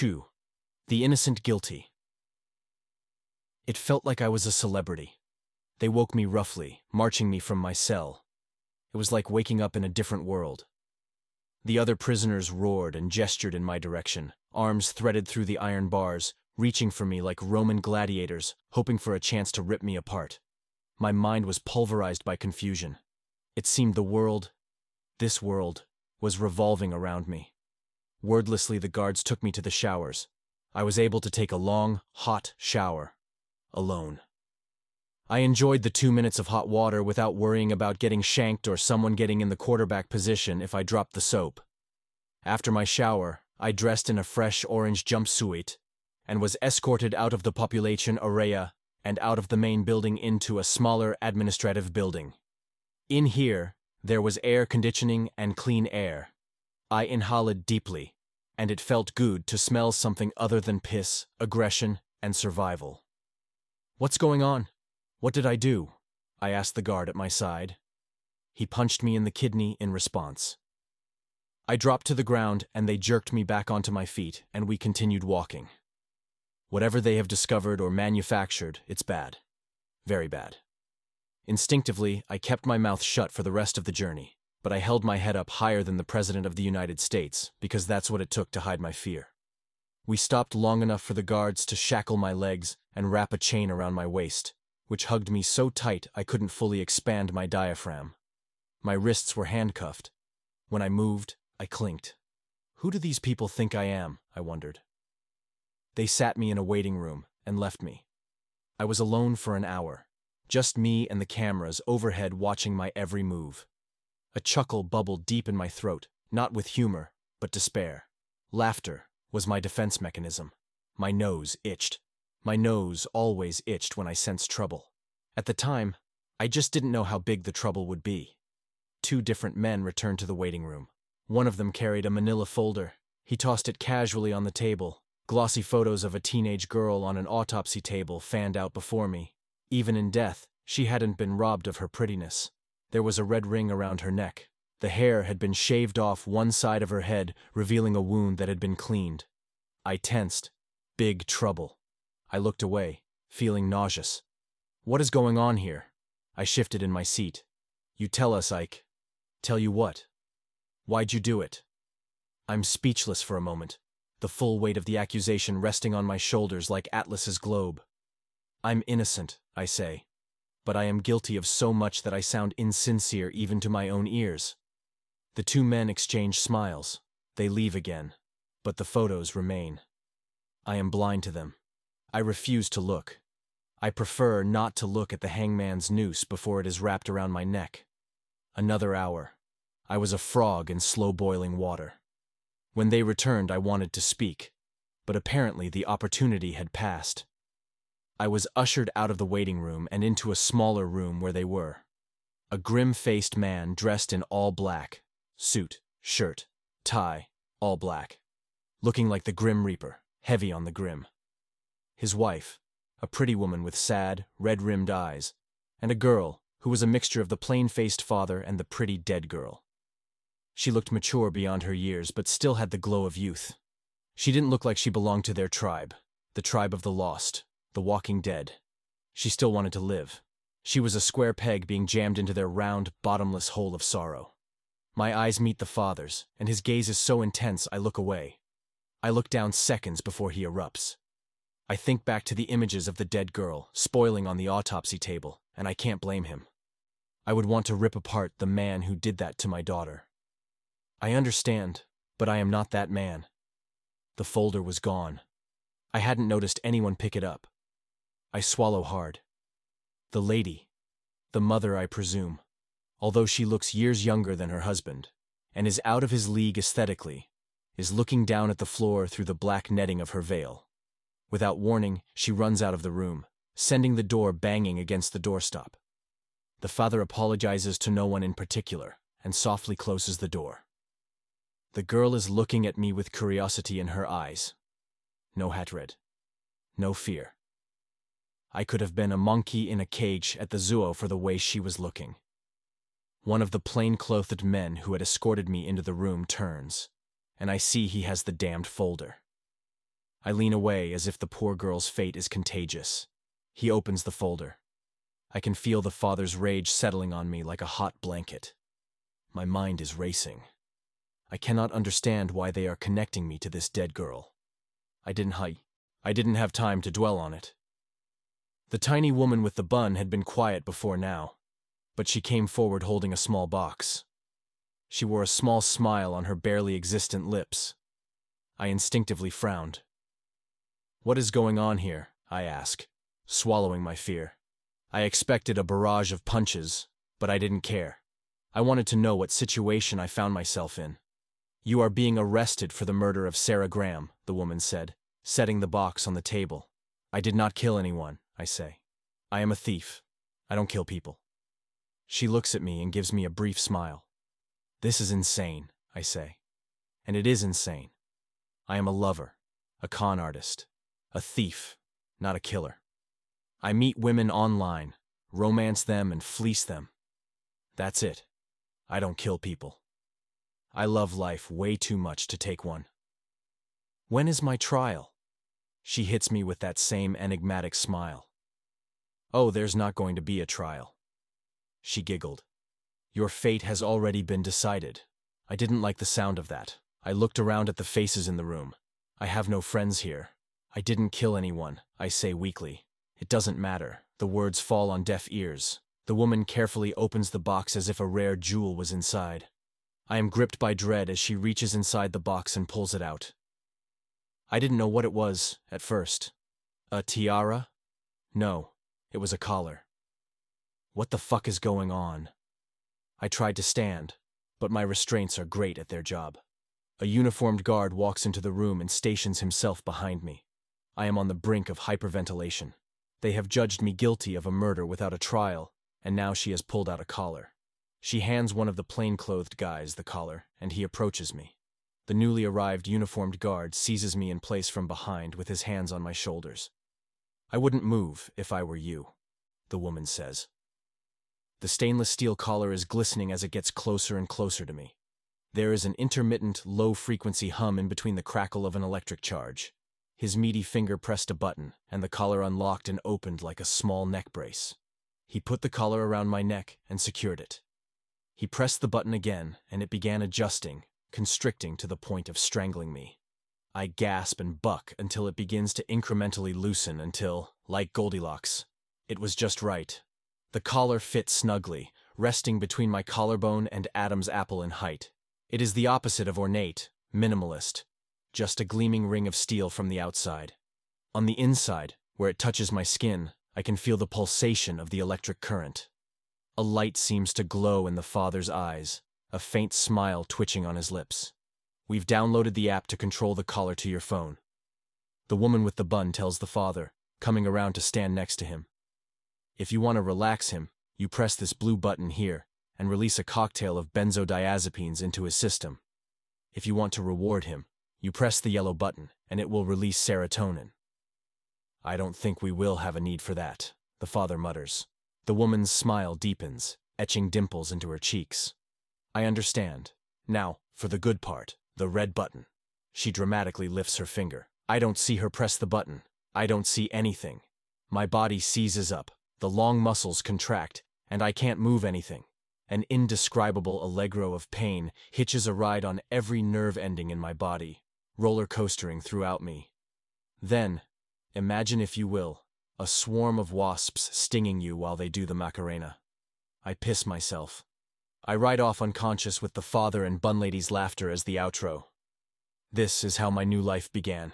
2. The Innocent Guilty. It felt like I was a celebrity. They woke me roughly, marching me from my cell. It was like waking up in a different world. The other prisoners roared and gestured in my direction, arms threaded through the iron bars, reaching for me like Roman gladiators, hoping for a chance to rip me apart. My mind was pulverized by confusion. It seemed the world, this world, was revolving around me. Wordlessly, the guards took me to the showers. I was able to take a long, hot shower. Alone. I enjoyed the two minutes of hot water without worrying about getting shanked or someone getting in the quarterback position if I dropped the soap. After my shower, I dressed in a fresh orange jumpsuit and was escorted out of the population area and out of the main building into a smaller administrative building. In here, there was air conditioning and clean air. I inhaled deeply, and it felt good to smell something other than piss, aggression, and survival. What's going on? What did I do? I asked the guard at my side. He punched me in the kidney in response. I dropped to the ground and they jerked me back onto my feet, and we continued walking. Whatever they have discovered or manufactured, it's bad. Very bad. Instinctively, I kept my mouth shut for the rest of the journey but I held my head up higher than the President of the United States because that's what it took to hide my fear. We stopped long enough for the guards to shackle my legs and wrap a chain around my waist, which hugged me so tight I couldn't fully expand my diaphragm. My wrists were handcuffed. When I moved, I clinked. Who do these people think I am? I wondered. They sat me in a waiting room and left me. I was alone for an hour, just me and the cameras overhead watching my every move. A chuckle bubbled deep in my throat, not with humor, but despair. Laughter was my defense mechanism. My nose itched. My nose always itched when I sensed trouble. At the time, I just didn't know how big the trouble would be. Two different men returned to the waiting room. One of them carried a manila folder. He tossed it casually on the table. Glossy photos of a teenage girl on an autopsy table fanned out before me. Even in death, she hadn't been robbed of her prettiness. There was a red ring around her neck. The hair had been shaved off one side of her head, revealing a wound that had been cleaned. I tensed. Big trouble. I looked away, feeling nauseous. What is going on here? I shifted in my seat. You tell us, Ike. Tell you what? Why'd you do it? I'm speechless for a moment, the full weight of the accusation resting on my shoulders like Atlas's globe. I'm innocent, I say but I am guilty of so much that I sound insincere even to my own ears. The two men exchange smiles. They leave again, but the photos remain. I am blind to them. I refuse to look. I prefer not to look at the hangman's noose before it is wrapped around my neck. Another hour. I was a frog in slow-boiling water. When they returned, I wanted to speak, but apparently the opportunity had passed. I was ushered out of the waiting room and into a smaller room where they were. A grim-faced man dressed in all black, suit, shirt, tie, all black, looking like the Grim Reaper, heavy on the grim. His wife, a pretty woman with sad, red-rimmed eyes, and a girl who was a mixture of the plain-faced father and the pretty dead girl. She looked mature beyond her years, but still had the glow of youth. She didn't look like she belonged to their tribe, the tribe of the lost, the walking dead. She still wanted to live. She was a square peg being jammed into their round, bottomless hole of sorrow. My eyes meet the father's, and his gaze is so intense I look away. I look down seconds before he erupts. I think back to the images of the dead girl, spoiling on the autopsy table, and I can't blame him. I would want to rip apart the man who did that to my daughter. I understand, but I am not that man. The folder was gone. I hadn't noticed anyone pick it up. I swallow hard. The lady, the mother, I presume, although she looks years younger than her husband, and is out of his league aesthetically, is looking down at the floor through the black netting of her veil. Without warning, she runs out of the room, sending the door banging against the doorstop. The father apologizes to no one in particular and softly closes the door. The girl is looking at me with curiosity in her eyes. No hatred. No fear. I could have been a monkey in a cage at the zoo for the way she was looking. One of the plain-clothed men who had escorted me into the room turns, and I see he has the damned folder. I lean away as if the poor girl's fate is contagious. He opens the folder. I can feel the father's rage settling on me like a hot blanket. My mind is racing. I cannot understand why they are connecting me to this dead girl. I didn't hi- I didn't have time to dwell on it. The tiny woman with the bun had been quiet before now, but she came forward holding a small box. She wore a small smile on her barely existent lips. I instinctively frowned. What is going on here? I asked, swallowing my fear. I expected a barrage of punches, but I didn't care. I wanted to know what situation I found myself in. You are being arrested for the murder of Sarah Graham, the woman said, setting the box on the table. I did not kill anyone, I say. I am a thief. I don't kill people. She looks at me and gives me a brief smile. This is insane, I say. And it is insane. I am a lover, a con artist, a thief, not a killer. I meet women online, romance them, and fleece them. That's it. I don't kill people. I love life way too much to take one. When is my trial? She hits me with that same enigmatic smile. Oh, there's not going to be a trial. She giggled. Your fate has already been decided. I didn't like the sound of that. I looked around at the faces in the room. I have no friends here. I didn't kill anyone, I say weakly. It doesn't matter. The words fall on deaf ears. The woman carefully opens the box as if a rare jewel was inside. I am gripped by dread as she reaches inside the box and pulls it out. I didn't know what it was at first. A tiara? No, it was a collar. What the fuck is going on? I tried to stand, but my restraints are great at their job. A uniformed guard walks into the room and stations himself behind me. I am on the brink of hyperventilation. They have judged me guilty of a murder without a trial, and now she has pulled out a collar. She hands one of the plain-clothed guys the collar, and he approaches me. The newly arrived uniformed guard seizes me in place from behind with his hands on my shoulders. I wouldn't move if I were you, the woman says. The stainless steel collar is glistening as it gets closer and closer to me. There is an intermittent, low-frequency hum in between the crackle of an electric charge. His meaty finger pressed a button, and the collar unlocked and opened like a small neck brace. He put the collar around my neck and secured it. He pressed the button again, and it began adjusting, constricting to the point of strangling me. I gasp and buck until it begins to incrementally loosen until, like Goldilocks, it was just right. The collar fits snugly, resting between my collarbone and Adam's apple in height. It is the opposite of ornate, minimalist, just a gleaming ring of steel from the outside. On the inside, where it touches my skin, I can feel the pulsation of the electric current. A light seems to glow in the father's eyes, a faint smile twitching on his lips. We've downloaded the app to control the collar to your phone. The woman with the bun tells the father, coming around to stand next to him. If you want to relax him, you press this blue button here and release a cocktail of benzodiazepines into his system. If you want to reward him, you press the yellow button, and it will release serotonin. I don't think we will have a need for that, the father mutters. The woman's smile deepens, etching dimples into her cheeks. I understand. Now, for the good part, the red button. She dramatically lifts her finger. I don't see her press the button. I don't see anything. My body seizes up, the long muscles contract, and I can't move anything. An indescribable allegro of pain hitches a ride on every nerve ending in my body, roller coastering throughout me. Then, imagine if you will, a swarm of wasps stinging you while they do the Macarena. I piss myself. I ride off unconscious with the father and bun lady's laughter as the outro. This is how my new life began.